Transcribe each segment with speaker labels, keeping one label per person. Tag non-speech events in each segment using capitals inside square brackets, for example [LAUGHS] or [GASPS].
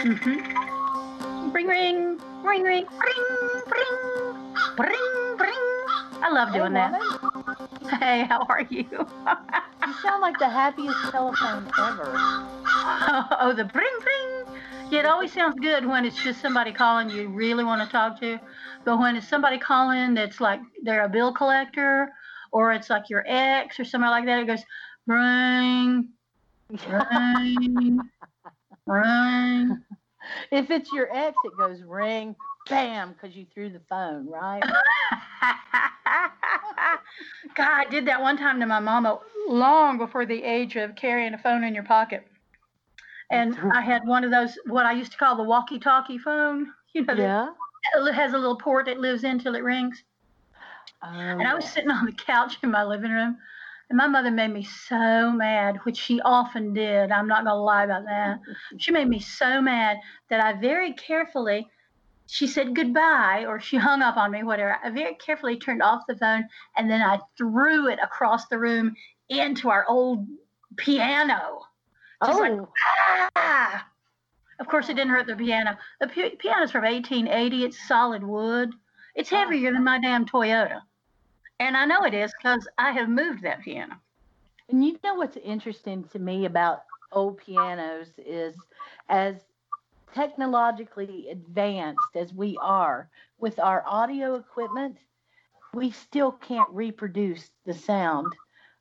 Speaker 1: Mm-hmm. Ring, ring, ring, ring, ring, ring, ring, ring. I love doing
Speaker 2: hey,
Speaker 1: that. Hey, how are you? [LAUGHS]
Speaker 2: you sound like the happiest telephone ever. [LAUGHS]
Speaker 1: oh, the ring, ring. Yeah, it always sounds good when it's just somebody calling you really want to talk to. But when it's somebody calling that's like they're a bill collector or it's like your ex or somebody like that, it goes ring, [LAUGHS] ring, ring. [LAUGHS]
Speaker 2: If it's your ex, it goes ring, bam, because you threw the phone, right? [LAUGHS]
Speaker 1: God, I did that one time to my mama long before the age of carrying a phone in your pocket. And I had one of those, what I used to call the walkie talkie phone. [LAUGHS] You know,
Speaker 2: yeah.
Speaker 1: it has a little port that lives in till it rings.
Speaker 2: Oh,
Speaker 1: And I was sitting on the couch in my living room, and my mother made me so mad, which she often did. I'm not going to lie about that. [LAUGHS] She made me so mad that I very carefully, she said goodbye, or she hung up on me, whatever. I very carefully turned off the phone, and then I threw it across the room into our old piano. Just like,
Speaker 2: oh,
Speaker 1: ah! Of course, it didn't hurt the piano. The pi- piano's from 1880. It's solid wood. It's heavier than my damn Toyota. And I know it is because I have moved that piano.
Speaker 2: and you know what's interesting to me about old pianos is as technologically advanced as we are with our audio equipment, we still can't reproduce the sound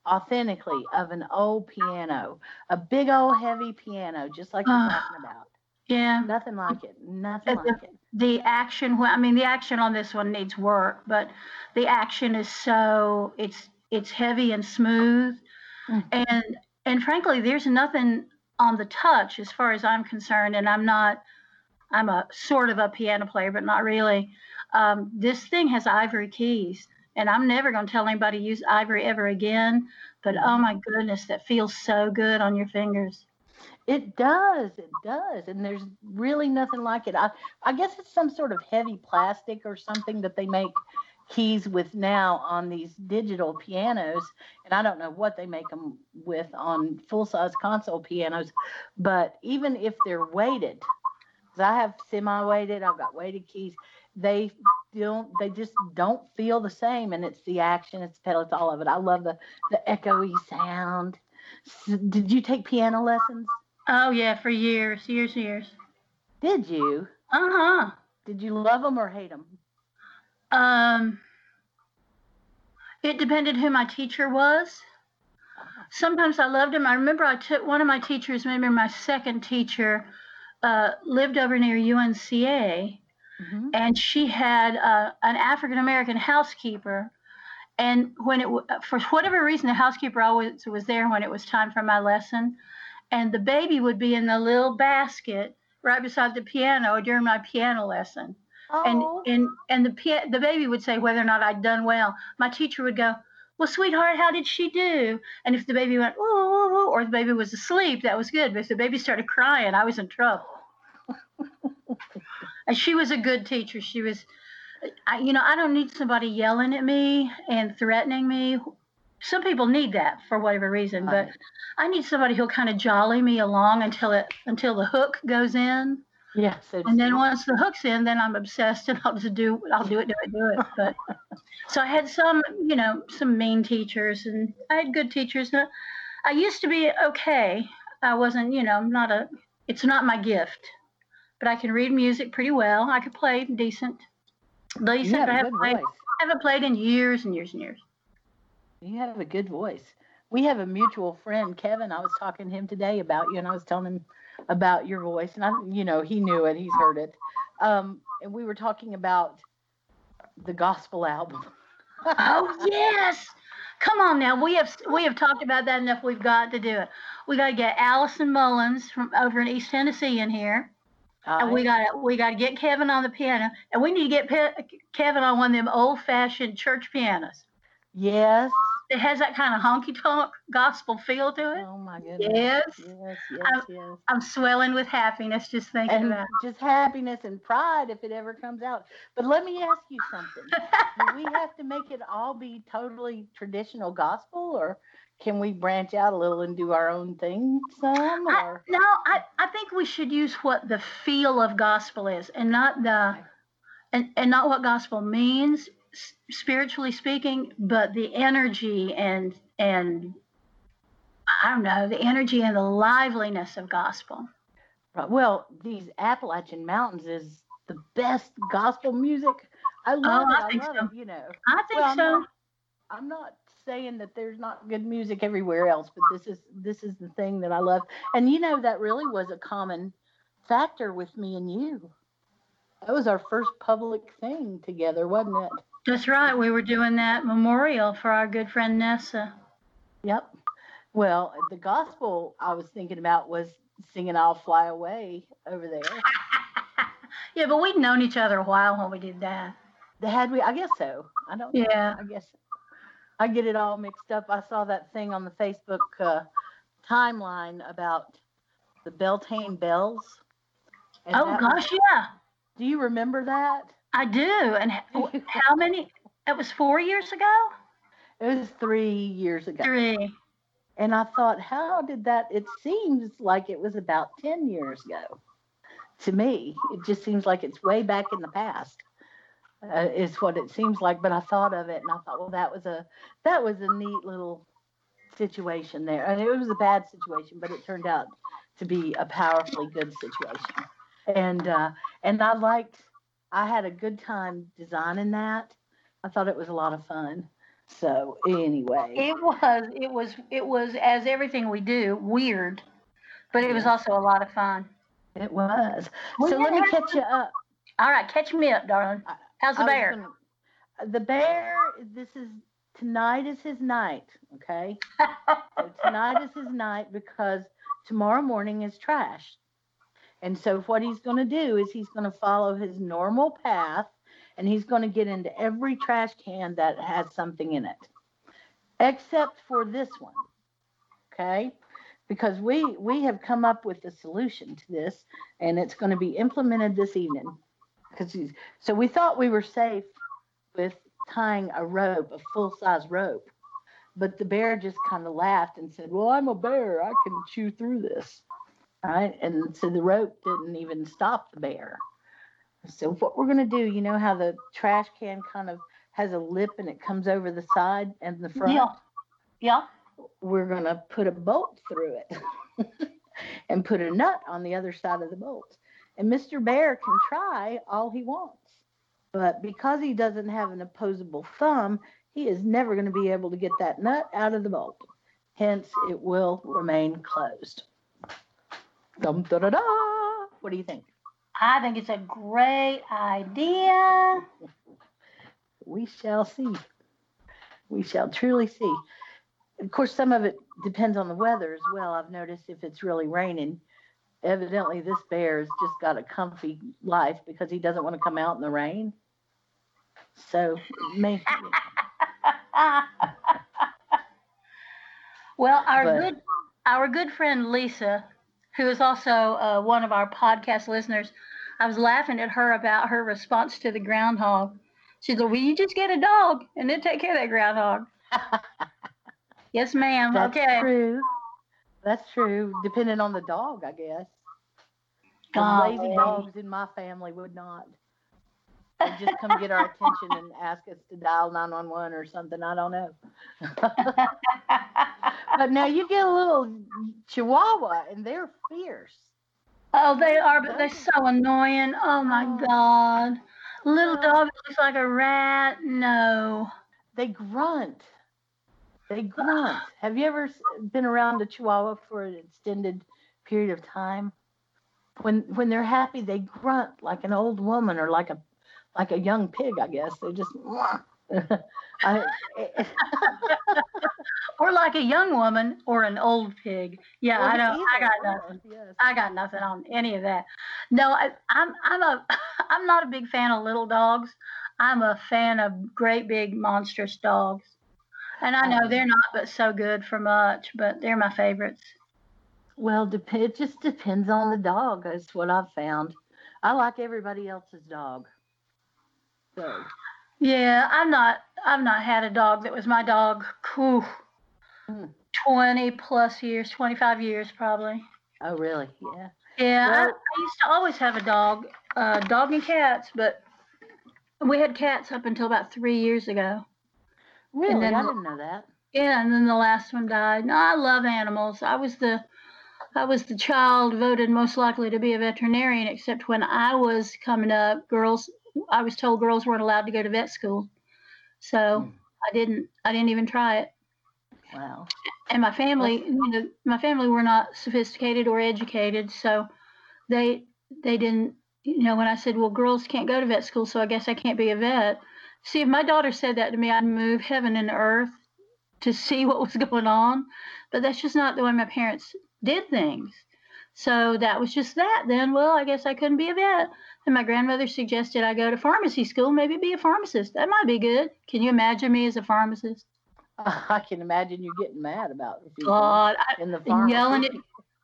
Speaker 2: authentically of an old piano, a big old heavy piano, just like you're
Speaker 1: Ah.
Speaker 2: talking about.
Speaker 1: Yeah.
Speaker 2: Nothing like it. Nothing like it.
Speaker 1: The action, I mean, the action on this one needs work, but the action is so it's it's heavy and smooth,
Speaker 2: Mhm.
Speaker 1: and and frankly, there's nothing on the touch as far as I'm concerned. And I'm not, I'm a sort of a piano player, but not really. Um, this thing has ivory keys, and I'm never going to tell anybody to use ivory ever again. But oh my goodness, that feels so good on your fingers.
Speaker 2: It does. It does. And there's really nothing like it. I, I guess it's some sort of heavy plastic or something that they make keys with now on these digital pianos. And I don't know what they make them with on full size console pianos. But even if they're weighted, 'cause I have semi weighted, I've got weighted keys, they don't, they just don't feel the same. And it's the action, it's the pedal, it's all of it. I love the, the echoey sound. Did you take piano lessons?
Speaker 1: Oh yeah, for years, years, years.
Speaker 2: Did you?
Speaker 1: Uh huh.
Speaker 2: Did you love them or hate them?
Speaker 1: Um, it depended who my teacher was. Sometimes I loved him. I remember I took one of my teachers, maybe my second teacher, uh, lived over near UNCA,
Speaker 2: Mm-hmm.
Speaker 1: and she had uh, an African American housekeeper. And when it, for whatever reason, the housekeeper always was there when it was time for my lesson, and the baby would be in the little basket right beside the piano during my piano lesson and
Speaker 2: Oh,
Speaker 1: and and the the baby would say whether or not I'd done well. My teacher would go, "Well, sweetheart, how did she do?" And if the baby went, ooh," or the baby was asleep, that was good. But if the baby started crying, I was in trouble. [LAUGHS] and she was a good teacher. She was, I, you know, I don't need somebody yelling at me and threatening me. Some people need that for whatever reason, but I need somebody who'll kind of jolly me along until it until the hook goes in.
Speaker 2: Yes.
Speaker 1: And then once the hook's in, then I'm obsessed and I'll just do, I'll do it, do it, do it. [LAUGHS] But so I had some, you know, some mean teachers and I had good teachers. I used to be okay. I wasn't, you know, I'm not a, it's not my gift, but I can read music pretty well. I could play decent. Decent.
Speaker 2: you
Speaker 1: but I haven't played. I haven't played in years and years and years.
Speaker 2: You have a good voice. We have a mutual friend, Kevin. I was talking to him today about you, and I was telling him about your voice, and I, you know, he knew it. He's heard it. Um, and we were talking about the gospel album.
Speaker 1: Oh, [LAUGHS] yes. Come on now, we have we have talked about that enough. We've got to do it. We got to get Allison Mullins from over in East Tennessee in here, and we got to we got to get Kevin on the piano, and we need to get Pe- Kevin on one of them old fashioned church pianos.
Speaker 2: Yes.
Speaker 1: It has that kind of honky tonk gospel feel to it.
Speaker 2: Oh my goodness.
Speaker 1: Yes.
Speaker 2: Yes, yes,
Speaker 1: I'm-
Speaker 2: yes.
Speaker 1: I'm swelling with happiness just thinking
Speaker 2: And
Speaker 1: about.
Speaker 2: just happiness and pride if it ever comes out. But let me ask you something. Do we [LAUGHS] have to make it all be totally traditional gospel or can we branch out a little and do our own thing some
Speaker 1: I, no, I, I think we should use what the feel of gospel is, and not the, and, and not what gospel means spiritually speaking, but the energy and and I don't know the energy and the liveliness of gospel.
Speaker 2: Right. Well, these Appalachian Mountains is the best gospel music. I love
Speaker 1: Oh,
Speaker 2: it.
Speaker 1: I
Speaker 2: I,
Speaker 1: think
Speaker 2: love
Speaker 1: so.
Speaker 2: it, you know.
Speaker 1: I think
Speaker 2: Well, I'm
Speaker 1: so.
Speaker 2: not, I'm not saying that there's not good music everywhere else, but this is this is the thing that I love. And you know that really was a common factor with me and you. That was our first public thing together, wasn't it?
Speaker 1: That's right. We were doing that memorial for our good friend Nessa.
Speaker 2: Yep. Well, the gospel I was thinking about was singing "I'll Fly Away" over there. [LAUGHS]
Speaker 1: yeah, but we'd known each other a while when we did that.
Speaker 2: Had we? I guess so. I don't. know.
Speaker 1: Yeah.
Speaker 2: I guess I get it all mixed up. I saw that thing on the Facebook uh, timeline about the Beltane bells.
Speaker 1: Oh
Speaker 2: that was-
Speaker 1: gosh, yeah,
Speaker 2: do you remember that?
Speaker 1: I do. And [LAUGHS] how many? It was four years ago.
Speaker 2: It was three years ago.
Speaker 1: Three.
Speaker 2: And I thought, how did that? It seems like it was about 10 years ago to me. It just seems like it's way back in the past. Uh, is what it seems like. But I thought of it and I thought, well, that was a that was a neat little situation there. And it was a bad situation, but it turned out to be a powerfully good situation. And uh, and I liked. I had a good time designing that. I thought it was a lot of fun. So anyway,
Speaker 1: It was. It was. It was as everything we do, weird, but it was also a lot of fun.
Speaker 2: it was.
Speaker 1: We
Speaker 2: so let me catch you up.
Speaker 1: All right, catch me up, darling. How's the bear?
Speaker 2: gonna- uh, the bear. This is tonight is his night. Okay. So [LAUGHS] tonight is his night because tomorrow morning is trash. And so what he's going to do is he's going to follow his normal path and he's going to get into every trash can that has something in it. Except for this one. Okay? Because we we have come up with a solution to this and it's going to be implemented this evening. Cuz so we thought we were safe with tying a rope, a full-size rope. But the bear just kind of laughed and said, Well, I'm a bear. I can chew through this. Right. And so the rope didn't even stop the bear. So, what we're going to do, you know how the trash can kind of has a lip and it comes over the side and the front?
Speaker 1: Yeah. Yeah.
Speaker 2: We're going to put a bolt through it [LAUGHS] and put a nut on the other side of the bolt. And Mr. Bear can try all he wants. But because he doesn't have an opposable thumb, he is never going to be able to get that nut out of the bolt. Hence, it will remain closed. Dum da da da. What do you think?
Speaker 1: I think it's a great idea.
Speaker 2: We shall see. We shall truly see. Of course, some of it depends on the weather as well. I've noticed if it's really raining, evidently this bear has just got a comfy life because he doesn't want to come out in the rain. So, maybe. [LAUGHS]
Speaker 1: well, our
Speaker 2: But-
Speaker 1: good our good friend Lisa, who is also uh, one of our podcast listeners, I was laughing at her about her response to the groundhog. She said, "Well, you just get a dog and then take care of that groundhog." [LAUGHS] yes, ma'am.
Speaker 2: That's
Speaker 1: okay.
Speaker 2: true. That's true. Depending on the dog, I guess. The
Speaker 1: Golly.
Speaker 2: Ah, lazy dogs in my family would not. They'd just come get our attention and ask us to dial 911 or something. I don't know. [LAUGHS] but now you get a little chihuahua and they're fierce.
Speaker 1: Oh, they are, but they're so annoying. Oh my
Speaker 2: Oh.
Speaker 1: God. Little
Speaker 2: Oh.
Speaker 1: dog looks like a rat. No.
Speaker 2: They grunt. They grunt. Have you ever been around a chihuahua for an extended period of time? When when they're happy, they grunt like an old woman or like a like a young pig, I guess. They just. [LAUGHS] I, [LAUGHS]
Speaker 1: or like a young woman or an old pig. Yeah, I don't. I got nothing.
Speaker 2: yes.
Speaker 1: I got nothing on any of that. No, I, I'm I'm a [LAUGHS] I'm not a big fan of little dogs. I'm a fan of great big monstrous dogs. And I know they're not but so good for much, but they're my favorites.
Speaker 2: Well, dep- it just depends on the dog. That's what I've found. I like everybody else's dog. So,
Speaker 1: Yeah, I'm not I've not had a dog that was my dog. Whew,
Speaker 2: Hmm.
Speaker 1: 20 plus years, 25 years probably.
Speaker 2: oh really? Yeah.
Speaker 1: Yeah, I, I used to always have a dog, uh, dog and cats, but we had cats up until about three years ago.
Speaker 2: Really? I didn't know that.
Speaker 1: Yeah, and then the last one died. No, I love animals. I was the I was the child voted most likely to be a veterinarian, except when I was coming up, girls I was told girls weren't allowed to go to vet school. So
Speaker 2: Hmm.
Speaker 1: I didn't I didn't even try it.
Speaker 2: Wow.
Speaker 1: And my family, you know, my family were not sophisticated or educated, so they they didn't you know, when I said, Well, girls can't go to vet school, so I guess I can't be a vet. See, if my daughter said that to me, I'd move heaven and earth to see [LAUGHS] what was going on. But that's just not the way my parents did things. So that was just that. Then, well, I guess I couldn't be a vet. And my grandmother suggested I go to pharmacy school, maybe be a pharmacist. That might be good. Can you imagine me as a pharmacist? [LAUGHS]
Speaker 2: I can imagine you getting mad about few
Speaker 1: God, I,
Speaker 2: in the pharmacy.
Speaker 1: yelling at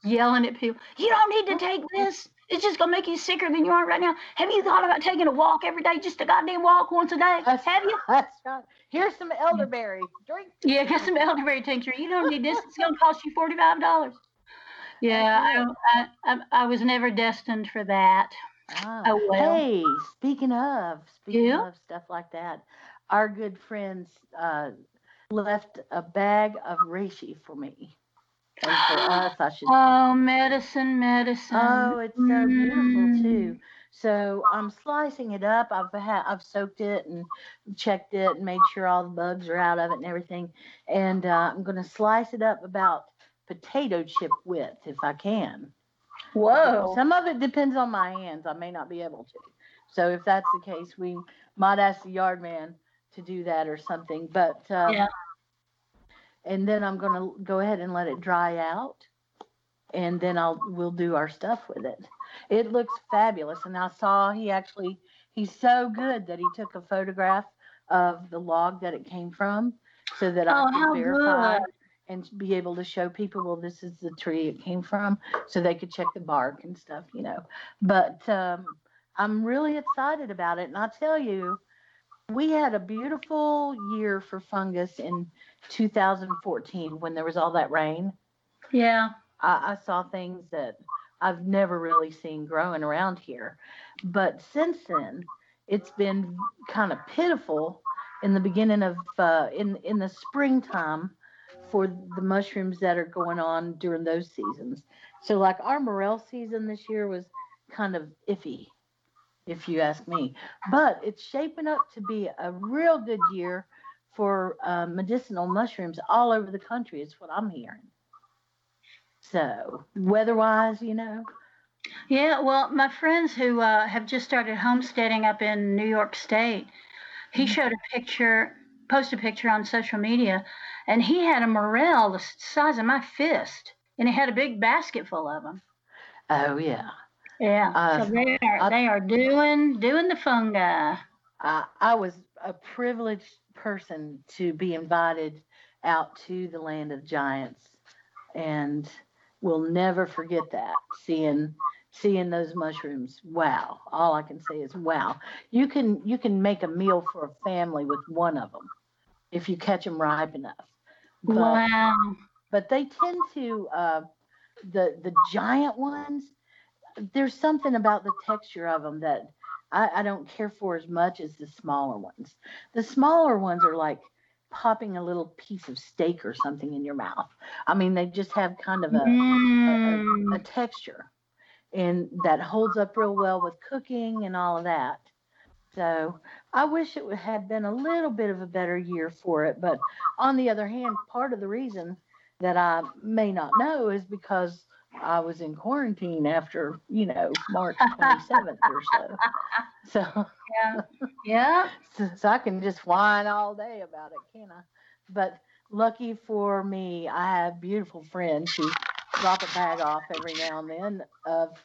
Speaker 1: yelling at people. You don't need to take this. It's just gonna make you sicker than you are right now. Have you thought about taking a walk every day? Just a goddamn walk once a day?
Speaker 2: That's-
Speaker 1: Have you?
Speaker 2: That's right. Here's some elderberry. Drink.
Speaker 1: Yeah, get some elderberry tincture. You don't need this. It's gonna cost you forty five dollars. Yeah, I, I, I I was never destined for that.
Speaker 2: Ah.
Speaker 1: Oh well.
Speaker 2: Hey, speaking of speaking
Speaker 1: Yeah?
Speaker 2: of stuff like that, our good friends uh, left a bag of reishi for me. And for [GASPS] us, I should.
Speaker 1: Oh, medicine, medicine.
Speaker 2: Oh, it's so beautiful
Speaker 1: Mm.
Speaker 2: too. So I'm slicing it up. I've had I've soaked it and checked it and made sure all the bugs are out of it and everything. And uh, I'm going to slice it up about potato chip width if I can.
Speaker 1: Whoa.
Speaker 2: Some of it depends on my hands. I may not be able to. So if that's the case, we might ask the yard man to do that or something. But um,
Speaker 1: Yeah.
Speaker 2: And then I'm gonna go ahead and let it dry out, and then I'll we'll do our stuff with it. It looks fabulous, and I saw he actually he's so good that he took a photograph of the log that it came from, so that
Speaker 1: Oh,
Speaker 2: I could verify
Speaker 1: good.
Speaker 2: and be able to show people, well, this is the tree it came from, so they could check the bark and stuff, you know. But um, I'm really excited about it, and I tell you, we had a beautiful year for fungus in 2014 when there was all that rain.
Speaker 1: Yeah.
Speaker 2: I, I saw things that I've never really seen growing around here. But since then, it's been kind of pitiful in the beginning of uh, in in the springtime for the mushrooms that are going on during those seasons. So like our morel season this year was kind of iffy, if you ask me. But it's shaping up to be a real good year for uh, medicinal mushrooms all over the country. Is what I'm hearing. So weather-wise, you know,
Speaker 1: Yeah, well, my friends who uh, have just started homesteading up in New York State, he showed a picture, posted a picture on social media, and he had a morel the size of my fist, and he had a big basket full of them.
Speaker 2: oh yeah.
Speaker 1: Yeah,
Speaker 2: Uh,
Speaker 1: so they are
Speaker 2: I-
Speaker 1: they are doing doing the fungi.
Speaker 2: I, I was a privileged person to be invited out to the land of giants and we'll never forget that seeing seeing those mushrooms wow all i can say is wow you can you can make a meal for a family with one of them if you catch them ripe enough but
Speaker 1: wow.
Speaker 2: but they tend to uh, the the giant ones. There's something about the texture of them that I, I don't care for as much as the smaller ones. The smaller ones are like popping a little piece of steak or something in your mouth. I mean, they just have kind of a, a,
Speaker 1: Mm.
Speaker 2: a texture, and that holds up real well with cooking and all of that. So I wish it would had been a little bit of a better year for it. But on the other hand, part of the reason that I may not know is because I was in quarantine after, you know, March 27th or so. [LAUGHS] So,
Speaker 1: Yeah. [LAUGHS] Yeah.
Speaker 2: so, so I can just whine all day about it, can I? But lucky for me, I have beautiful friends who drop a bag off every now and then of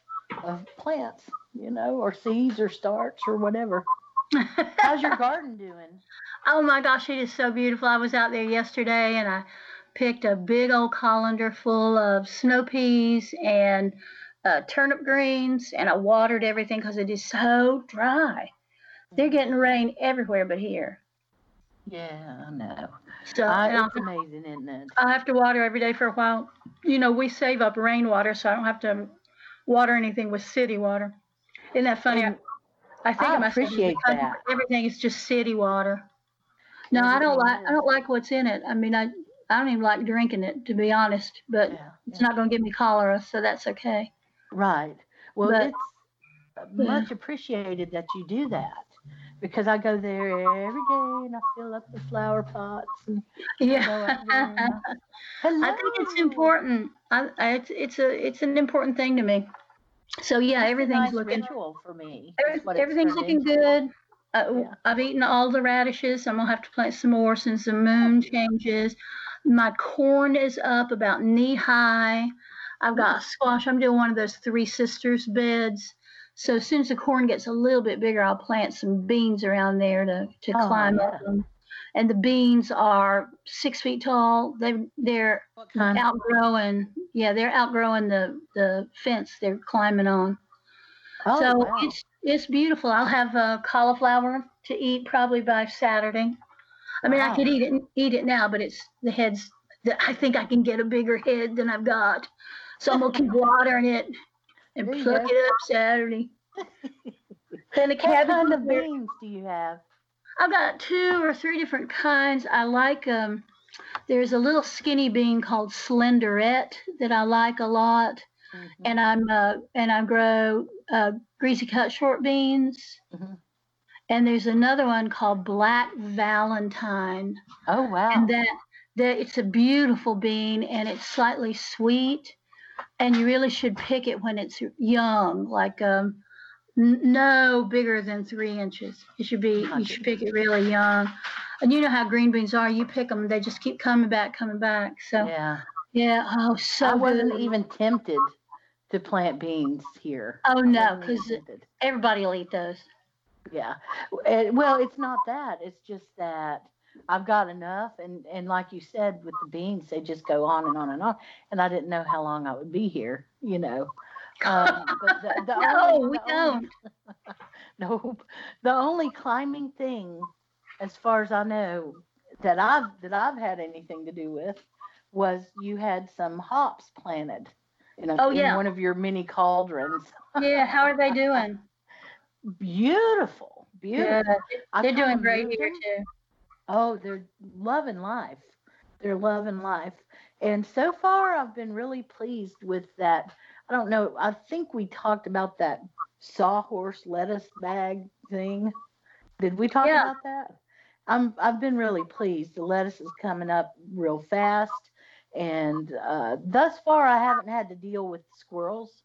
Speaker 2: of plants, you know, or seeds or starts or whatever. [LAUGHS] How's your garden doing?
Speaker 1: Oh my gosh, it is so beautiful. I was out there yesterday and I picked a big old colander full of snow peas and uh, turnip greens, and I watered everything because it is so dry. They're getting rain everywhere but here.
Speaker 2: Yeah, I know.
Speaker 1: So
Speaker 2: I, it's amazing, isn't it?
Speaker 1: I'll have to water every day for a while. You know, we save up rainwater, so I don't have to water anything with city water. Isn't that funny?
Speaker 2: And
Speaker 1: I think
Speaker 2: I
Speaker 1: of myself
Speaker 2: appreciate that.
Speaker 1: Everything is just city water. No, I don't like. I don't like what's in it. I mean, I I don't even like drinking it to be honest. But
Speaker 2: Yeah,
Speaker 1: it's
Speaker 2: yeah.
Speaker 1: not going to give me cholera, so that's okay.
Speaker 2: Right. Well,
Speaker 1: But-
Speaker 2: it's much appreciated that you do that because I go there every day and I fill up the flower pots and
Speaker 1: Yeah.
Speaker 2: I, [LAUGHS] Hello.
Speaker 1: I think it's important. I, I it's it's a it's an important thing to me. So yeah,
Speaker 2: It's a
Speaker 1: everything's
Speaker 2: nice
Speaker 1: looking
Speaker 2: ritual for me.
Speaker 1: every-
Speaker 2: is what it's
Speaker 1: everything's looking good. Uh,
Speaker 2: Yeah.
Speaker 1: I've eaten all the radishes. I'm gonna have to plant some more since the moon changes. My corn is up about knee high. I've got squash. I'm doing one of those three sisters beds. So as soon as the corn gets a little bit bigger, I'll plant some beans around there to, to
Speaker 2: Oh,
Speaker 1: climb
Speaker 2: yeah.
Speaker 1: up them. And the beans are six feet tall. They they're outgrowing. Yeah, they're outgrowing the the fence they're climbing on.
Speaker 2: Oh,
Speaker 1: so
Speaker 2: wow.
Speaker 1: it's it's beautiful. I'll have uh, cauliflower to eat probably by Saturday. I mean, I could eat it eat it now, but it's the heads. I think I can get a bigger head than I've got, so I'm gonna keep [LAUGHS] watering it and
Speaker 2: There
Speaker 1: pluck it up Saturday. [LAUGHS] and the
Speaker 2: what kind of beans do you have?
Speaker 1: I've got two or three different kinds. I like um there's a little skinny bean called slenderette that I like a lot.
Speaker 2: Mhm.
Speaker 1: And I'm uh and I grow uh greasy cut short beans.
Speaker 2: Mhm.
Speaker 1: And there's another one called black valentine.
Speaker 2: Oh, wow.
Speaker 1: And that that it's a beautiful bean and it's slightly sweet. And you really should pick it when it's young, like um n- no bigger than three inches. It should be you should pick it really young. And you know how green beans are. You pick them, they just keep coming back, coming back. So yeah,
Speaker 2: yeah.
Speaker 1: oh so
Speaker 2: I wasn't
Speaker 1: good.
Speaker 2: even tempted to plant beans here.
Speaker 1: Oh no, because everybody will eat those.
Speaker 2: Yeah. Well, it's not that. It's just that I've got enough, and and like you said with the beans, they just go on and on and on, and I didn't know how long I would be here. You know. Um, but the, the [LAUGHS]
Speaker 1: no,
Speaker 2: only,
Speaker 1: we don't. [LAUGHS]
Speaker 2: Nope. The only climbing thing, as far as I know, that I've that I've had anything to do with, was you had some hops planted. In, a,
Speaker 1: Oh,
Speaker 2: in one of your mini cauldrons.
Speaker 1: Yeah, how are they doing? [LAUGHS]
Speaker 2: Beautiful, beautiful.
Speaker 1: Yeah, they're doing great here too.
Speaker 2: Oh, they're loving life. They're loving life. And so far, I've been really pleased with that. I don't know. I think we talked about that sawhorse lettuce bag thing. Did we talk
Speaker 1: Yeah.
Speaker 2: about that? I'm. I've been really pleased. The lettuce is coming up real fast, and uh, thus far, I haven't had to deal with squirrels.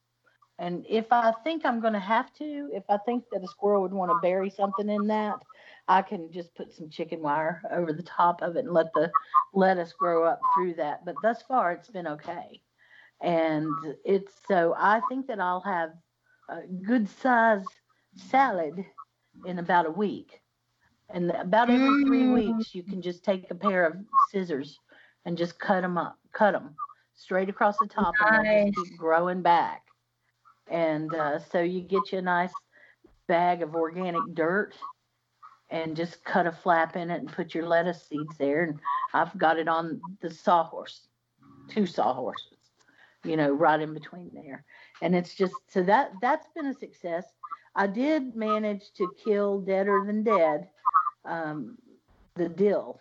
Speaker 2: And if I think I'm going to have to, if I think that a squirrel would want to bury something in that, I can just put some chicken wire over the top of it and let the lettuce grow up through that. But thus far, it's been okay. And it's so I think that I'll have a good size salad in about a week. And about every three
Speaker 1: Mm.
Speaker 2: weeks, you can just take a pair of scissors and just cut them up, cut them straight across the top, and they'll just keep growing back. And uh, so you get you a nice bag of organic dirt and just cut a flap in it and put your lettuce seeds there. And I've got it on the sawhorse, two sawhorses, you know, right in between there. And it's just so that that's been a success. I did manage to kill deader than dead, um, the dill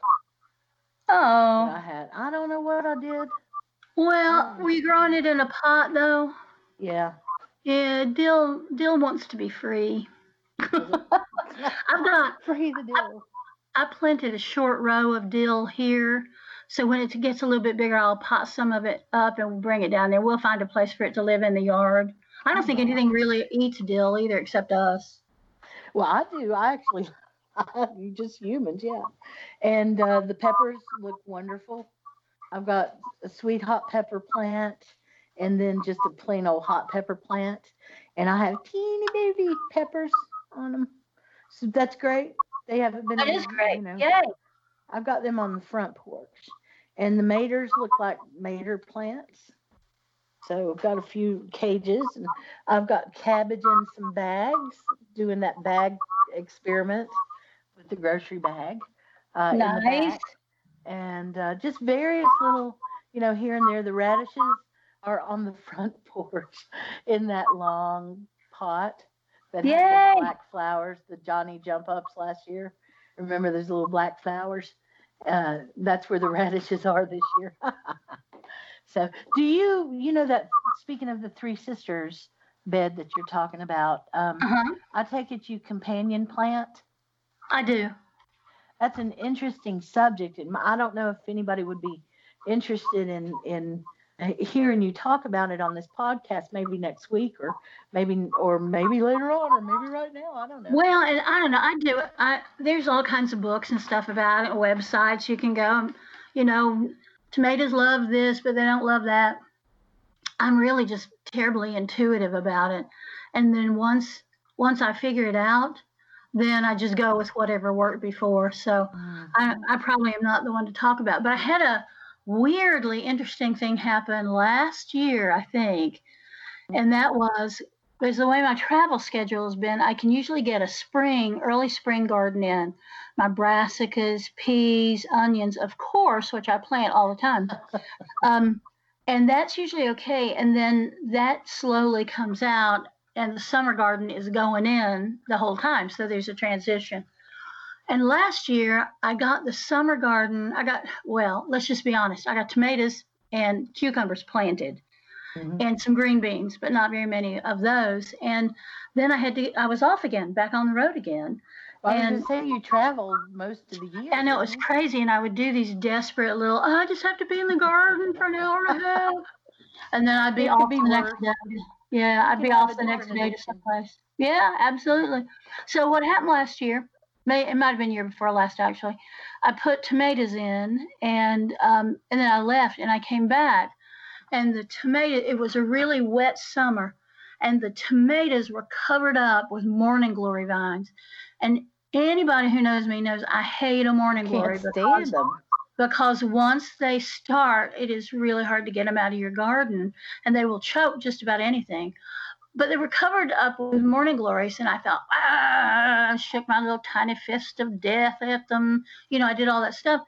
Speaker 1: Oh,
Speaker 2: I had. I don't know what I did.
Speaker 1: well, were you growing it in a pot though?
Speaker 2: Yeah.
Speaker 1: Yeah, dill dill wants to be free. I've got [LAUGHS]
Speaker 2: Free the dill.
Speaker 1: I planted a short row of dill here, So when it gets a little bit bigger, I'll pot some of it up and bring it down there. We'll find a place for it to live in the yard. I don't think anything really eats dill either, except us.
Speaker 2: Well, I do. I actually, [LAUGHS] you just humans, yeah. And uh, the peppers look wonderful. I've got a sweet hot pepper plant and then just a plain old hot pepper plant. And I have teeny baby peppers on them. So that's great. They haven't been.
Speaker 1: That is great.
Speaker 2: You know,
Speaker 1: Yay.
Speaker 2: I've got them on the front porch. And the maters look like mater plants. So I've got a few cages and I've got cabbage in some bags, doing that bag experiment with the grocery bag. Uh,
Speaker 1: Nice.
Speaker 2: back. And uh, just various little, you know, here and there. The radishes are on the [LAUGHS] front porch in that long pot that had the black flowers, the Johnny jump ups last year. Remember those little black flowers? Uh, that's where the [LAUGHS] radishes are this year. [LAUGHS] so, do you, you know, that speaking of the three sisters bed that you're talking about, um,
Speaker 1: Uh-huh.
Speaker 2: I take it you companion plant.
Speaker 1: I do.
Speaker 2: That's an interesting subject, and I don't know if anybody would be interested in in hearing you talk about it on this podcast. Maybe next week, or maybe or maybe later on, or maybe right now. I don't know.
Speaker 1: Well, and I don't know. I do. I there's all kinds of books and stuff about it, websites you can go. You know, tomatoes love this, but they don't love that. I'm really just terribly intuitive about it, and then once once I figure it out, then I just go with whatever worked before. So
Speaker 2: Mm.
Speaker 1: I, I probably am not the one to talk about. But I had a weirdly interesting thing happened last year, I think, and that was because the way my travel schedule has been, I can usually get a spring, early spring garden in. My brassicas, peas, onions, of course, which I plant all the time. [LAUGHS] Um, and that's usually okay. And then that slowly comes out, and the summer garden is going in the whole time. So there's a transition. And last year, I got the summer garden. I got, well, let's just be honest, I got tomatoes and cucumbers planted
Speaker 2: Mhm.
Speaker 1: and some green beans, but not very many of those. And then I had to, I was off again, back on the road again.
Speaker 2: Well, I was
Speaker 1: and-
Speaker 2: gonna say you traveled most of the year.
Speaker 1: I know it was
Speaker 2: you?
Speaker 1: crazy, and I would do these desperate little, oh, I just have to be in the garden for an hour and a [LAUGHS] half. And then I'd be
Speaker 2: It
Speaker 1: off
Speaker 2: be
Speaker 1: the next day. Yeah, I'd be off the next day to someplace. Yeah, absolutely. So what happened last year? May it might have been year before last actually. I put tomatoes in, and um, and then I left, and I came back, and the tomato. It was a really wet summer, and the tomatoes were covered up with morning glory vines, and anybody who knows me knows I hate a morning glory because because once they start, it is really hard to get them out of your garden, and they will choke just about anything. But they were covered up with morning glories, and I thought, ah, I shook my little tiny fist of death at them. You know, I did all that stuff.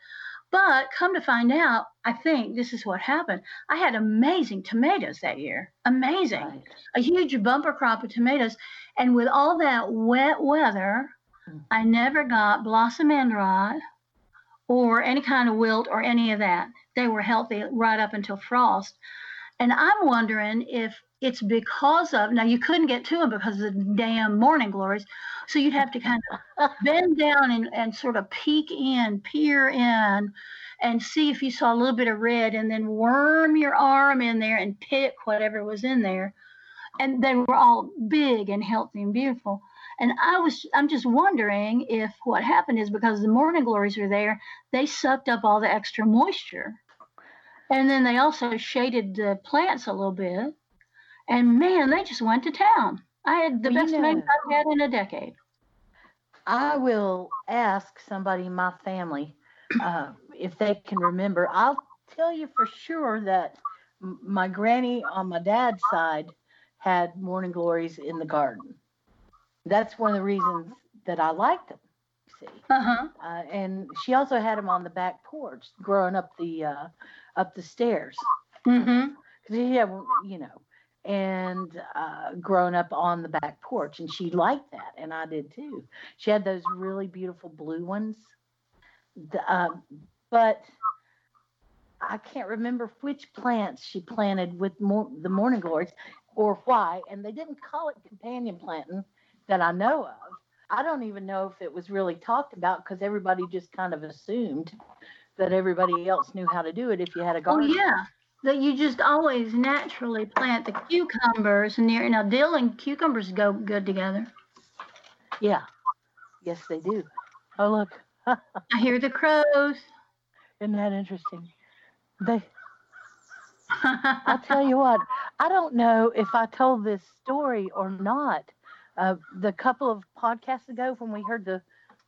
Speaker 1: But come to find out, I think this is what happened. I had amazing tomatoes that year. Amazing
Speaker 2: Right.
Speaker 1: a huge bumper crop of tomatoes. And with all that wet weather,
Speaker 2: Mm.
Speaker 1: I never got blossom end rot or any kind of wilt or any of that. They were healthy right up until frost. And I'm wondering if it's because of now you couldn't get to them because of the damn morning glories. So you'd have to kind of [LAUGHS] bend down and, and sort of peek in, peer in, and see if you saw a little bit of red, and then worm your arm in there and pick whatever was in there. And they were all big and healthy and beautiful. And I was, I'm just wondering if what happened is because the morning glories were there, they sucked up all the extra moisture. And then they also shaded the plants a little bit. And man, they just went to town. I had the
Speaker 2: Well,
Speaker 1: best
Speaker 2: know-
Speaker 1: I've had in a decade.
Speaker 2: I will ask somebody in my family uh, if they can remember. I'll tell you for sure that my granny on my dad's side had morning glories in the garden. That's one of the reasons that I liked them. See,
Speaker 1: Uh huh.
Speaker 2: uh, and she also had them on the back porch, growing up the uh, up the stairs.
Speaker 1: Mm-hmm.
Speaker 2: because he had, you know, and uh, grown up on the back porch, and she liked that, and I did too. She had those really beautiful blue ones, the, um, but I can't remember which plants she planted with more, the morning glories or why, and they didn't call it companion planting that I know of. I don't even know if it was really talked about because everybody just kind of assumed that everybody else knew how to do it if you had a garden.
Speaker 1: Oh
Speaker 2: garden.
Speaker 1: yeah, that you just always naturally plant the cucumbers near. Now dill and cucumbers go good together.
Speaker 2: Yeah. Yes, they do. Oh, look. [LAUGHS]
Speaker 1: I hear the crows.
Speaker 2: Isn't that interesting? They, [LAUGHS] I'll tell you what, I don't know if I told this story or not. Uh, the couple of podcasts ago when we heard the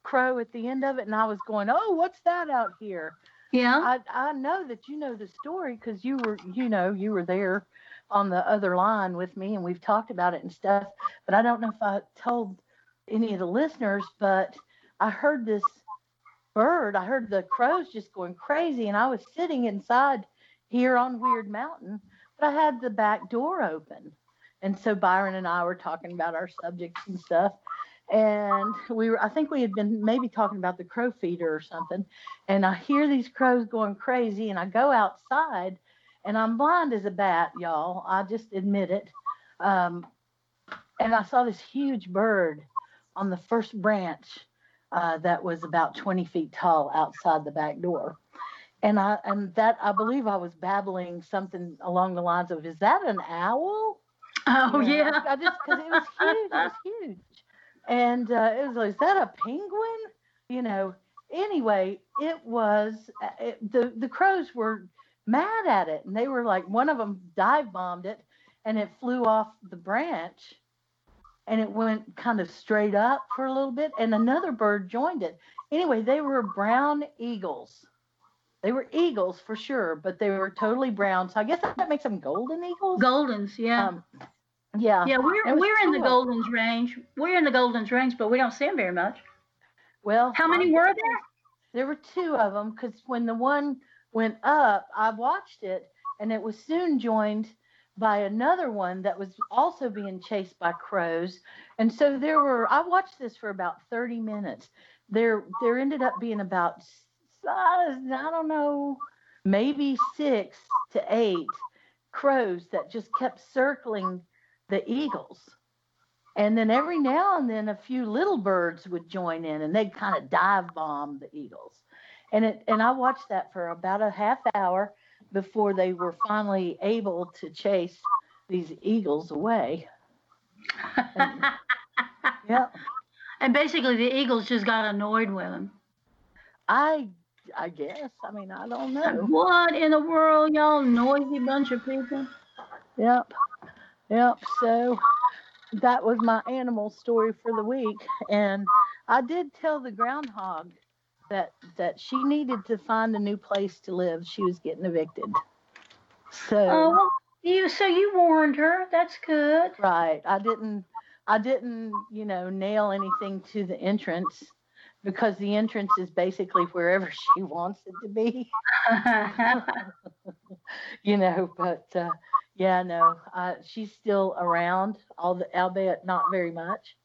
Speaker 2: crow at the end of it, and I was going, "Oh, what's that out here?"
Speaker 1: Yeah.
Speaker 2: I I know that you know the story because you were you know you were there on the other line with me, and we've talked about it and stuff. But I don't know if I told any of the listeners, but I heard this bird. I heard the crows just going crazy, and I was sitting inside here on Wyrd Mountain, but I had the back door open. And so Byron and I were talking about our subjects and stuff. And we were, I think we had been maybe talking about the crow feeder or something. And I hear these crows going crazy, and I go outside, and I'm blind as a bat, y'all. I just admit it. Um, and I saw this huge bird on the first branch uh, that was about 20 feet tall outside the back door. And I and that I believe I was babbling something along the lines of, "Is that an owl?"
Speaker 1: oh
Speaker 2: You know,
Speaker 1: yeah.
Speaker 2: I just because it was huge, it was [LAUGHS] huge, and uh, it was like, "Is that a penguin?" You know. Anyway, it was uh, it, the the crows were mad at it, and they were like, one of them dive bombed it, and it flew off the branch, and it went kind of straight up for a little bit, and another bird joined it. Anyway, they were brown eagles. They were eagles for sure, but they were totally brown. So I guess that makes them golden eagles.
Speaker 1: Goldens, yeah.
Speaker 2: Um, yeah.
Speaker 1: yeah, we're we're in the Goldens range. We're in the Goldens range, but we don't see them very much.
Speaker 2: Well,
Speaker 1: How many were there?
Speaker 2: There were two of them because when the one went up, I watched it, and it was soon joined by another one that was also being chased by crows. And so there were. I watched this for about 30 minutes. There, there ended up being about I don't know, maybe six to eight crows that just kept circling the eagles. And then every now and then a few little birds would join in and they'd kind of dive bomb the eagles. And it and I watched that for about a half hour before they were finally able to chase these eagles away. [LAUGHS] Yep.
Speaker 1: and basically, the Eagles just got annoyed with them.
Speaker 2: I I guess. I mean, I don't know.
Speaker 1: What in the world, y'all noisy bunch of people?
Speaker 2: Yep. Yep. So that was my animal story for the week. And I did tell the groundhog that that she needed to find a new place to live. She was getting evicted. So
Speaker 1: Oh, you so you warned her. That's good.
Speaker 2: right. I didn't I didn't, you know, nail anything to the entrance because the entrance is basically wherever [LAUGHS] she wants it to be. [LAUGHS] [LAUGHS] you know, but uh, yeah, no, uh, she's still around, all the, albeit not very much.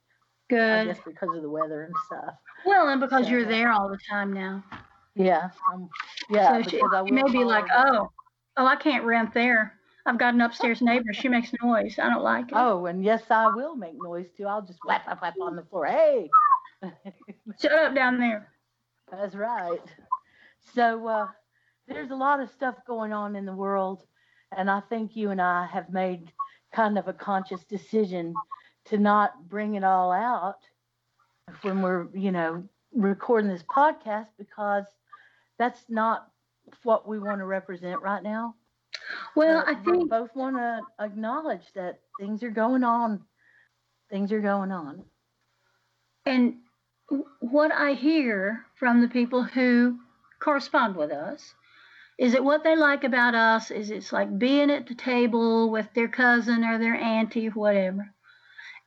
Speaker 2: I
Speaker 1: good.
Speaker 2: guess because of the weather and stuff.
Speaker 1: Well, and because you're there all the time now.
Speaker 2: Yeah, um, yeah,
Speaker 1: so she,
Speaker 2: because I
Speaker 1: she may be
Speaker 2: call
Speaker 1: like,
Speaker 2: her-
Speaker 1: oh, oh, I can't rent there. I've got an upstairs neighbor. She makes noise. I don't like it.
Speaker 2: oh, and yes, I will make noise too. I'll just whap, whap, whap on the floor. Hey, [LAUGHS]
Speaker 1: Shut up down there.
Speaker 2: that's right. So uh, there's a lot of stuff going on in the world, and I think you and I have made kind of a conscious decision to not bring it all out when we're, you know, recording this podcast because that's not what we want to represent right now.
Speaker 1: Well,
Speaker 2: But
Speaker 1: I think we
Speaker 2: both want to acknowledge that things are going on. Things are going on.
Speaker 1: And what I hear from the people who correspond with us is it what they like about us is it's like being at the table with their cousin or their auntie whatever.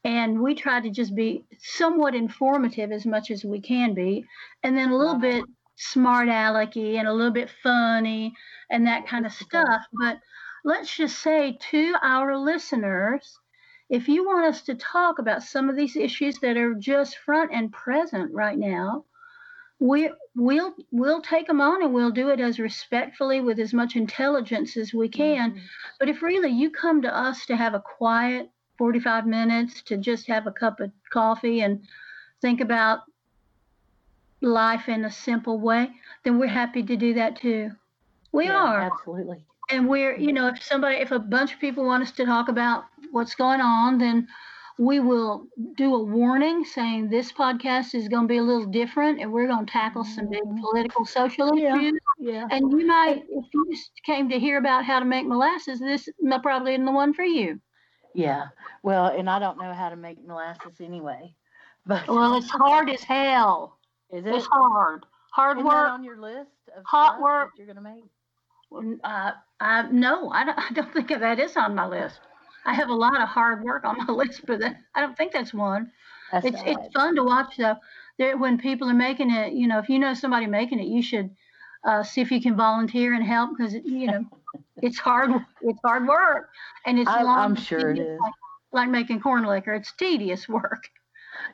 Speaker 1: And we try to just be somewhat informative as much as we can be, and then a little bit smart alecky and a little bit funny and that kind of stuff. But let's just say to our listeners, if you want us to talk about some of these issues that are just front and present right now, we we'll we'll take them on and we'll do it as respectfully with as much intelligence as we can.
Speaker 2: Mhm.
Speaker 1: But if really you come to us to have a quiet 45 minutes to just have a cup of coffee and think about life in a simple way, then we're happy to do that too. We
Speaker 2: Yeah,
Speaker 1: are.
Speaker 2: absolutely.
Speaker 1: And we're, you know, if somebody, if a bunch of people want us to talk about what's going on, then we will do a warning saying this podcast is going to be a little different and we're going to tackle some big
Speaker 2: Mhm.
Speaker 1: political, social
Speaker 2: Yeah.
Speaker 1: issues.
Speaker 2: Yeah.
Speaker 1: And you might, if you just came to hear about how to make molasses, this probably isn't the one for you.
Speaker 2: Yeah. Well, and I don't know how to make molasses anyway. [LAUGHS] But
Speaker 1: Well, it's hard as hell.
Speaker 2: is it?
Speaker 1: It's hard. Hard
Speaker 2: Isn't
Speaker 1: work.
Speaker 2: on your list of
Speaker 1: Hot
Speaker 2: stuff
Speaker 1: work.
Speaker 2: that you're gonna make?
Speaker 1: Uh, I, no, I don't, [LAUGHS] I don't think that is on my list. I have a lot of hard work on my [LAUGHS] list, but that, I don't think that's one.
Speaker 2: That's
Speaker 1: It's it's
Speaker 2: right.
Speaker 1: fun to watch though. There, when people are making it, you know, if you know somebody making it, you should uh, see if you can volunteer and help because you know [LAUGHS] it's hard. It's hard work, and it's
Speaker 2: I-
Speaker 1: long.
Speaker 2: I'm sure it is.
Speaker 1: Like, like making corn liquor, it's tedious work.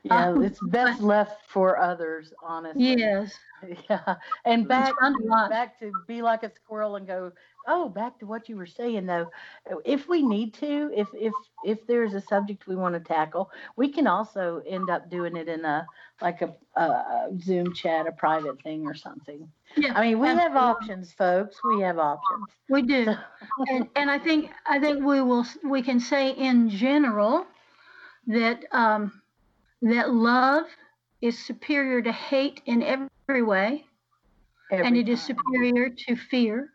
Speaker 2: Yeah,
Speaker 1: um,
Speaker 2: it's best left for others, honestly.
Speaker 1: Yes, [LAUGHS]
Speaker 2: Yeah. And back
Speaker 1: to
Speaker 2: back to be like a squirrel and go, oh, back to what you were saying though. If we need to, if if if there's a subject we want to tackle, we can also end up doing it in a like a, a Zoom chat, a private thing or something.
Speaker 1: yeah.
Speaker 2: I mean, we have options, folks. We have options.
Speaker 1: We do, and [LAUGHS] and I think I think we will we can say in general that um, that love is superior to hate in every way, and
Speaker 2: Every
Speaker 1: it is
Speaker 2: time.
Speaker 1: superior to fear,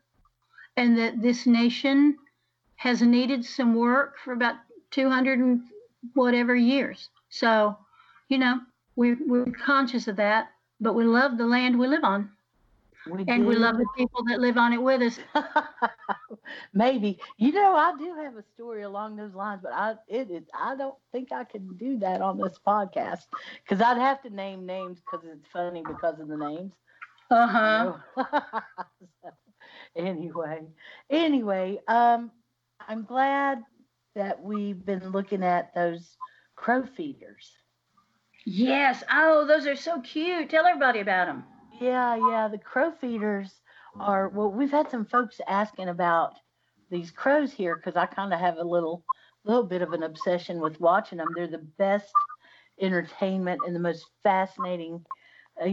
Speaker 1: and that this nation has needed some work for about 200 and whatever years. So, you know, we're we're conscious of that, but we love the land we live on,
Speaker 2: We
Speaker 1: and we love the people that live on it with us. [LAUGHS]
Speaker 2: Maybe you know I do have a story along those lines, but I it is I don't think I can do that on this podcast because I'd have to name names because it's funny because of the names.
Speaker 1: Uh huh.
Speaker 2: So, [LAUGHS] anyway, anyway, um, I'm glad that we've been looking at those crow feeders.
Speaker 1: Yes. Oh, those are so cute. Tell everybody about them.
Speaker 2: Yeah, yeah. The crow feeders are well. We've had some folks asking about these crows here because I kind of have a little, little bit of an obsession with watching them. They're the best entertainment and the most fascinating uh,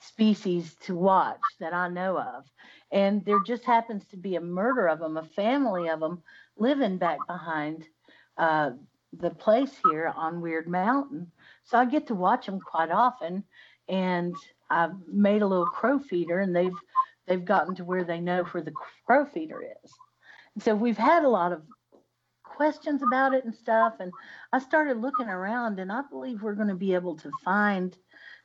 Speaker 2: species to watch that I know of. And there just happens to be a murder of them, a family of them living back behind uh, the place here on Wyrd Mountain. So I get to watch them quite often. And I've made a little crow feeder, and they've they've gotten to where they know where the crow feeder is. And so we've had a lot of questions about it and stuff. And I started looking around, and I believe we're going to be able to find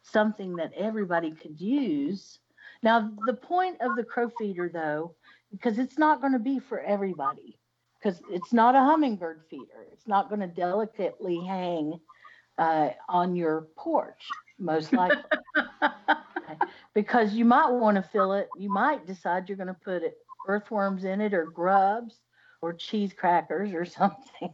Speaker 2: something that everybody could use. Now, the point of the crow feeder, though, because it's not going to be for everybody, because it's not a hummingbird feeder. It's not going to delicately hang uh, on your porch, most [LAUGHS] likely [LAUGHS] because you might want to fill it. You might decide you're going to put it, earthworms in it or grubs or cheese crackers or [LAUGHS] something.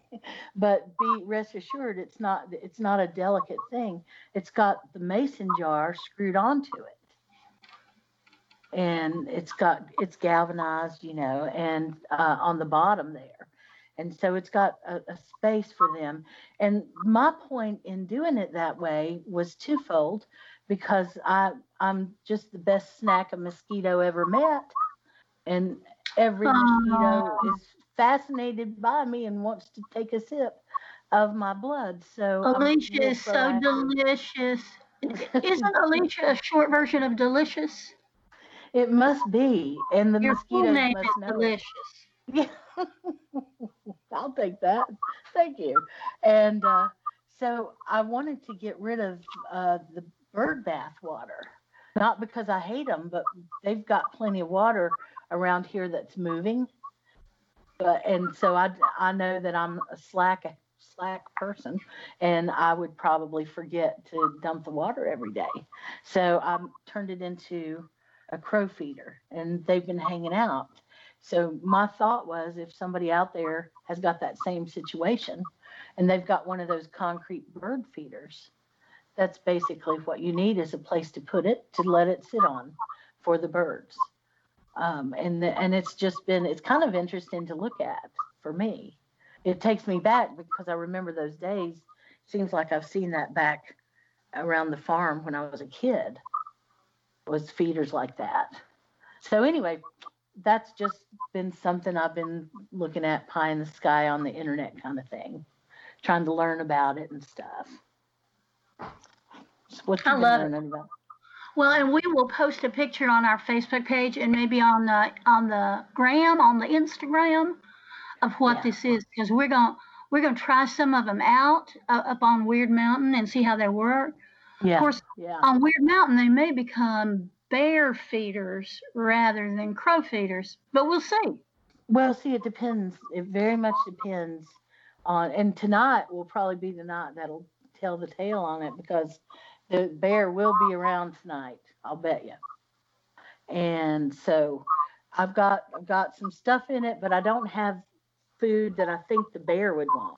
Speaker 2: but be rest assured, it's not it's not a delicate thing. It's got the mason jar screwed onto it, and it's got it's galvanized, you know, and uh, on the bottom there. And so it's got a, a space for them. And my point in doing it that way was twofold because I I'm just the best snack a mosquito ever met, and every mosquito is fascinated by me and wants to take a sip of my blood. So
Speaker 1: Alicia is so
Speaker 2: proactive.
Speaker 1: delicious. [LAUGHS] Isn't Alicia a short version of delicious?
Speaker 2: It must be, and the
Speaker 1: Your full name
Speaker 2: must
Speaker 1: is
Speaker 2: know.
Speaker 1: delicious.
Speaker 2: Yeah. [LAUGHS] I'll take that. Thank you. And uh, so I wanted to get rid of uh, the bird bath water, not because I hate them, but they've got plenty of water around here that's moving. But and so I I know that I'm a slack slack person, and I would probably forget to dump the water every day. So I turned it into a crow feeder, and they've been hanging out. So my thought was if somebody out there has got that same situation and they've got one of those concrete bird feeders, that's basically what you need is a place to put it to let it sit on for the birds. Um, and the, and it's just been it's kind of interesting to look at for me. It takes me back because I remember those days. Seems like I've seen that back around the farm when I was a kid. was feeders like that. So anyway, that's just been something I've been looking at pie in the sky on the internet kind of thing, trying to learn about it and stuff. What
Speaker 1: I love it.
Speaker 2: learning about?
Speaker 1: Well, and we will post a picture on our Facebook page and maybe on the on the gram, on the Instagram, of what
Speaker 2: Yeah.
Speaker 1: this is because we're gonna we're gonna try some of them out uh, up on Wyrd Mountain and see how they work.
Speaker 2: Yeah,
Speaker 1: Of course,
Speaker 2: yeah.
Speaker 1: on Wyrd Mountain they may become bear feeders rather than crow feeders, but we'll see.
Speaker 2: Well, see, it depends. It very much depends on, and tonight will probably be the night that'll tell the tale on it because the bear will be around tonight. I'll bet you. And so, I've got I've got some stuff in it, but I don't have food that I think the bear would want.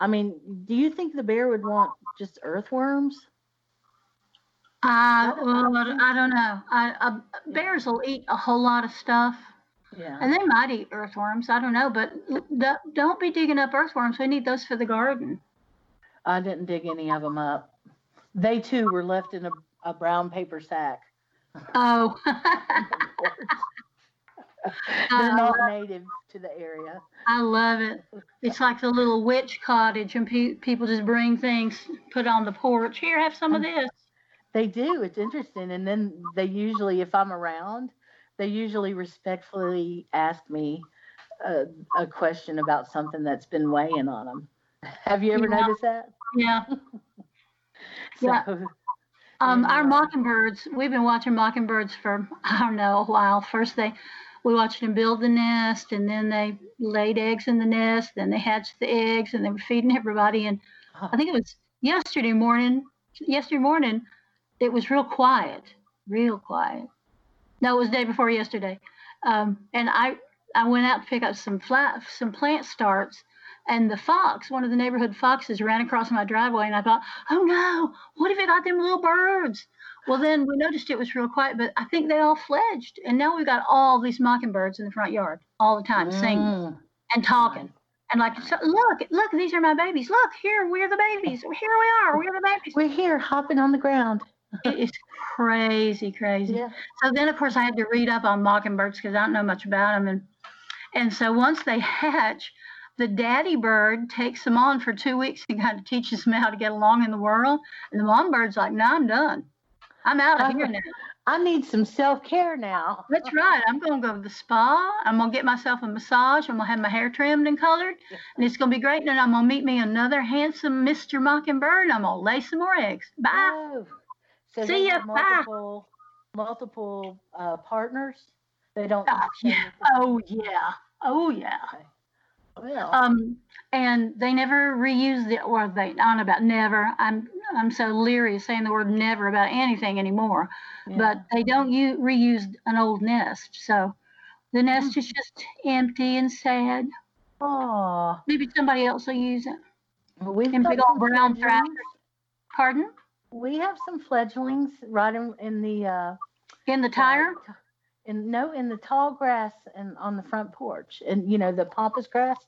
Speaker 2: I mean, do you think the bear would want just earthworms?
Speaker 1: I well, I don't know. I, uh, bears will eat a whole lot of stuff.
Speaker 2: Yeah.
Speaker 1: And they might eat earthworms. I don't know, but don't be digging up earthworms. We need those for the garden.
Speaker 2: I didn't dig any of them up. They too were left in a, a brown paper sack.
Speaker 1: Oh, [LAUGHS]
Speaker 2: They're
Speaker 1: Uh,
Speaker 2: not native to the area.
Speaker 1: I love it. It's like the little witch cottage, and pe- people just bring things, put on the porch. Here, have some of this.
Speaker 2: They do. It's interesting. And then they usually, if I'm around, they usually respectfully ask me a, a question about something that's been weighing on them. Have you ever
Speaker 1: Yeah.
Speaker 2: noticed that?
Speaker 1: Yeah. [LAUGHS]
Speaker 2: So,
Speaker 1: Yeah. Um, our mockingbirds, we've been watching mockingbirds for, [LAUGHS] I don't know, a while. First, they, we watched them build the nest, and then they laid eggs in the nest, then they hatched the eggs, and they were feeding everybody. And I think it was yesterday morning, yesterday morning, it was real quiet, real quiet. No, it was the day before yesterday. Um, and I, I went out to pick up some flat, some plant starts, and the fox, one of the neighborhood foxes, ran across my driveway, and I thought, oh no, what if it got them little birds? Well, then we noticed it was real quiet, but I think they all fledged, and now we've got all these mockingbirds in the front yard all the time singing
Speaker 2: Mm.
Speaker 1: and talking. And like, so, look, look, these are my babies. Look, here, we're the babies. Here we are. We're the babies.
Speaker 2: We're here hopping on the ground.
Speaker 1: It is crazy, crazy.
Speaker 2: Yeah.
Speaker 1: So then, of course, I had to read up on mockingbirds because I don't know much about them. And, and so once they hatch, the daddy bird takes them on for two weeks and kind of teaches them [LAUGHS] how to get along in the world. And the mom bird's like, no, I'm done. I'm out of here now.
Speaker 2: I need some self care now.
Speaker 1: That's right. I'm going to go to the spa. I'm going to get myself a massage. I'm going to have my hair trimmed and colored. And it's going to be great. And then I'm going to meet me another handsome Mr. Mockingbird. And I'm going to lay some more eggs. Bye.
Speaker 2: Oh. So
Speaker 1: See ya,
Speaker 2: have
Speaker 1: bye.
Speaker 2: multiple multiple uh, partners. They don't.
Speaker 1: Oh, yeah. Oh, yeah. Oh, yeah. Um, and they never reuse the, or they, I don't know about never. I'm, I'm so leery of saying the word never about anything anymore.
Speaker 2: yeah.
Speaker 1: But they don't u- reuse an old nest. So the nest is just empty and sad.
Speaker 2: Aw.
Speaker 1: Maybe somebody else will use it.
Speaker 2: Well, we've
Speaker 1: And big old brown thrashers. Pardon?
Speaker 2: We have some fledglings right in, in the uh,
Speaker 1: In the tire?
Speaker 2: uh, in no in the tall grass and on the front porch, and you know the pampas grass,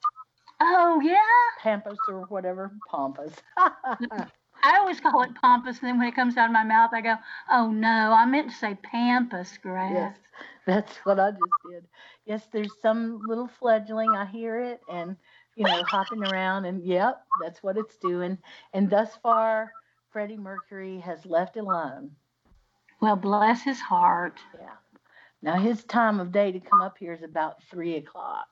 Speaker 1: Oh, yeah.
Speaker 2: pampas or whatever pampas. [LAUGHS]
Speaker 1: I always call it pampas. And then when it comes out of my mouth, I go, oh, no, I meant to say pampas grass.
Speaker 2: yes, that's what I just did. Yes, there's some little fledgling. I hear it, and you know hopping around, and yep, that's what it's doing. And thus far, Freddie Mercury has left alone.
Speaker 1: Well, bless his heart.
Speaker 2: Yeah. Now his time of day to come up here is about three o'clock.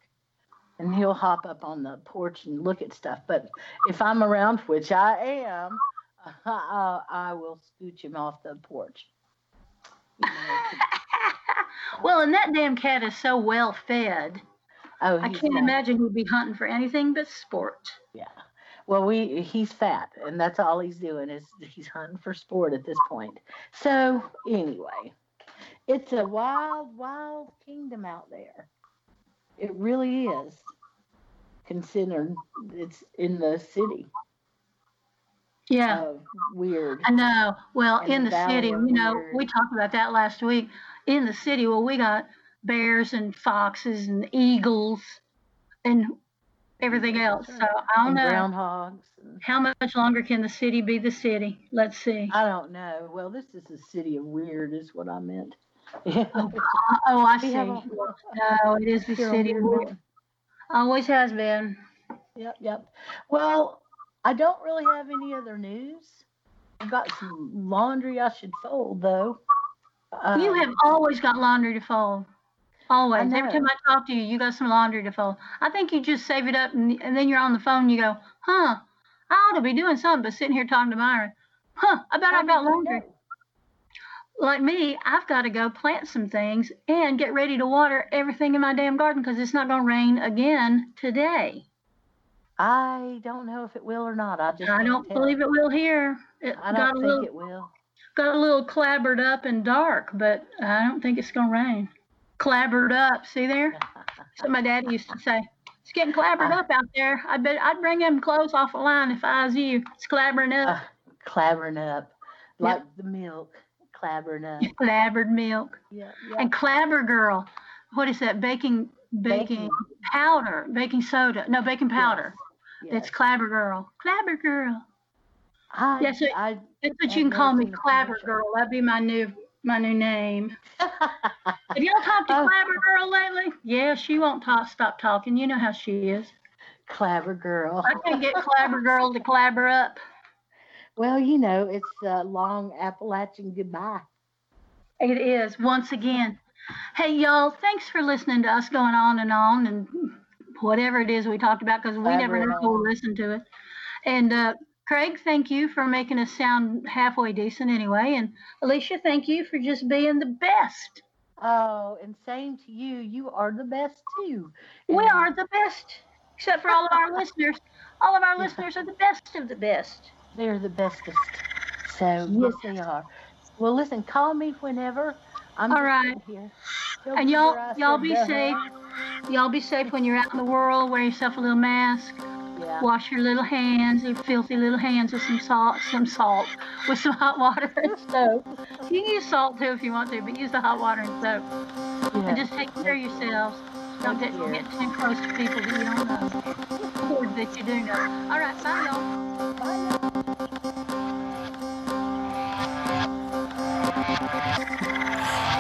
Speaker 2: And he'll hop up on the porch and look at stuff. But if I'm around, which I am, [LAUGHS] uh, I will scooch him off the porch. You [LAUGHS] know,
Speaker 1: well, and that damn cat is so well fed.
Speaker 2: oh,
Speaker 1: I can't
Speaker 2: fat.
Speaker 1: imagine he'd be hunting for anything but sport.
Speaker 2: Yeah. Well, we he's fat, and that's all he's doing is he's hunting for sport at this point. So anyway, it's a wild, wild kingdom out there. It really is. Considered it's in the city
Speaker 1: Yeah.
Speaker 2: of Wyrd.
Speaker 1: I know. Well,
Speaker 2: And
Speaker 1: in
Speaker 2: the
Speaker 1: the city, you know,
Speaker 2: Wyrd.
Speaker 1: we talked about that last week. In the city, well, we got bears and foxes and eagles, and everything else. So. I don't
Speaker 2: And
Speaker 1: know
Speaker 2: groundhogs.
Speaker 1: how much longer can the city be the city. Let's see.
Speaker 2: I don't know. Well, this is the city of Wyrd, is what I meant. [LAUGHS]
Speaker 1: Oh, I see. No, it is the city. Always has been.
Speaker 2: Yep, yep. Well, I don't really have any other news. I've got some laundry I should fold, though.
Speaker 1: You
Speaker 2: Um,
Speaker 1: have always got laundry to fold. Always. Every time I talk to you, you got some laundry to fold. I think you just save it up and, and then you're on the phone and you go, huh, I ought to be doing something but sitting here talking to Byron. Huh, I bet I've got laundry.
Speaker 2: know?
Speaker 1: Like me, I've got to go plant some things and get ready to water everything in my damn garden because it's not going to rain again today.
Speaker 2: I don't know if it will or not. I just
Speaker 1: I don't believe it will here. It
Speaker 2: I
Speaker 1: got a
Speaker 2: don't
Speaker 1: little
Speaker 2: think it will.
Speaker 1: got a little clabbered up and dark, but I don't think it's gonna rain. Clabbered up, see there? [LAUGHS] That's what my dad used to say. It's getting clabbered
Speaker 2: Uh.
Speaker 1: up out there. I bet I'd bring them clothes off the line if I was you. It's clabbering up,
Speaker 2: Uh, clabbering up, like the milk, clabbering up.
Speaker 1: clabbered milk.
Speaker 2: Yeah, yeah.
Speaker 1: And clabber girl, what is that? Baking, baking, powder, baking soda. No, baking powder.
Speaker 2: Yes,
Speaker 1: It's clabber girl. Clabber girl.
Speaker 2: I,
Speaker 1: Yes, it-
Speaker 2: I,
Speaker 1: That's what
Speaker 2: I've
Speaker 1: you can call me, clabber girl. That'd be my new my new name. [LAUGHS] Have y'all talked to
Speaker 2: Oh.
Speaker 1: Clabber Girl lately? Yeah, she won't talk, stop talking. You know how she is.
Speaker 2: Clabber girl.
Speaker 1: I can't get Clabber Girl to clabber up.
Speaker 2: Well, you know, it's a long Appalachian goodbye.
Speaker 1: It is, once again. Hey, y'all, thanks for listening to us going on and on and whatever it is we talked about because we never know who will listen to it. And uh, Craig, thank you for making us sound halfway decent anyway. And Alicia, thank you for just being the best.
Speaker 2: Oh, and same to you. You are the best too.
Speaker 1: We
Speaker 2: And
Speaker 1: are the best, except for all of our [LAUGHS] listeners. All of our listeners are the best of the best.
Speaker 2: They're the bestest. So yes, they are. Well, listen, call me whenever. I'm
Speaker 1: All right.
Speaker 2: here.
Speaker 1: And y'all, y'all be safe. Y'all be safe when you're out in the world. Wear yourself a little mask.
Speaker 2: Yeah.
Speaker 1: Wash your little hands, your filthy little hands with some salt, some salt, with some hot water and soap. You can use salt too if you want to, but use the hot water and soap.
Speaker 2: yeah.
Speaker 1: And just take care of yourselves. Don't get, get too close to people that you don't know or that you do know. All right, bye y'all.
Speaker 2: Bye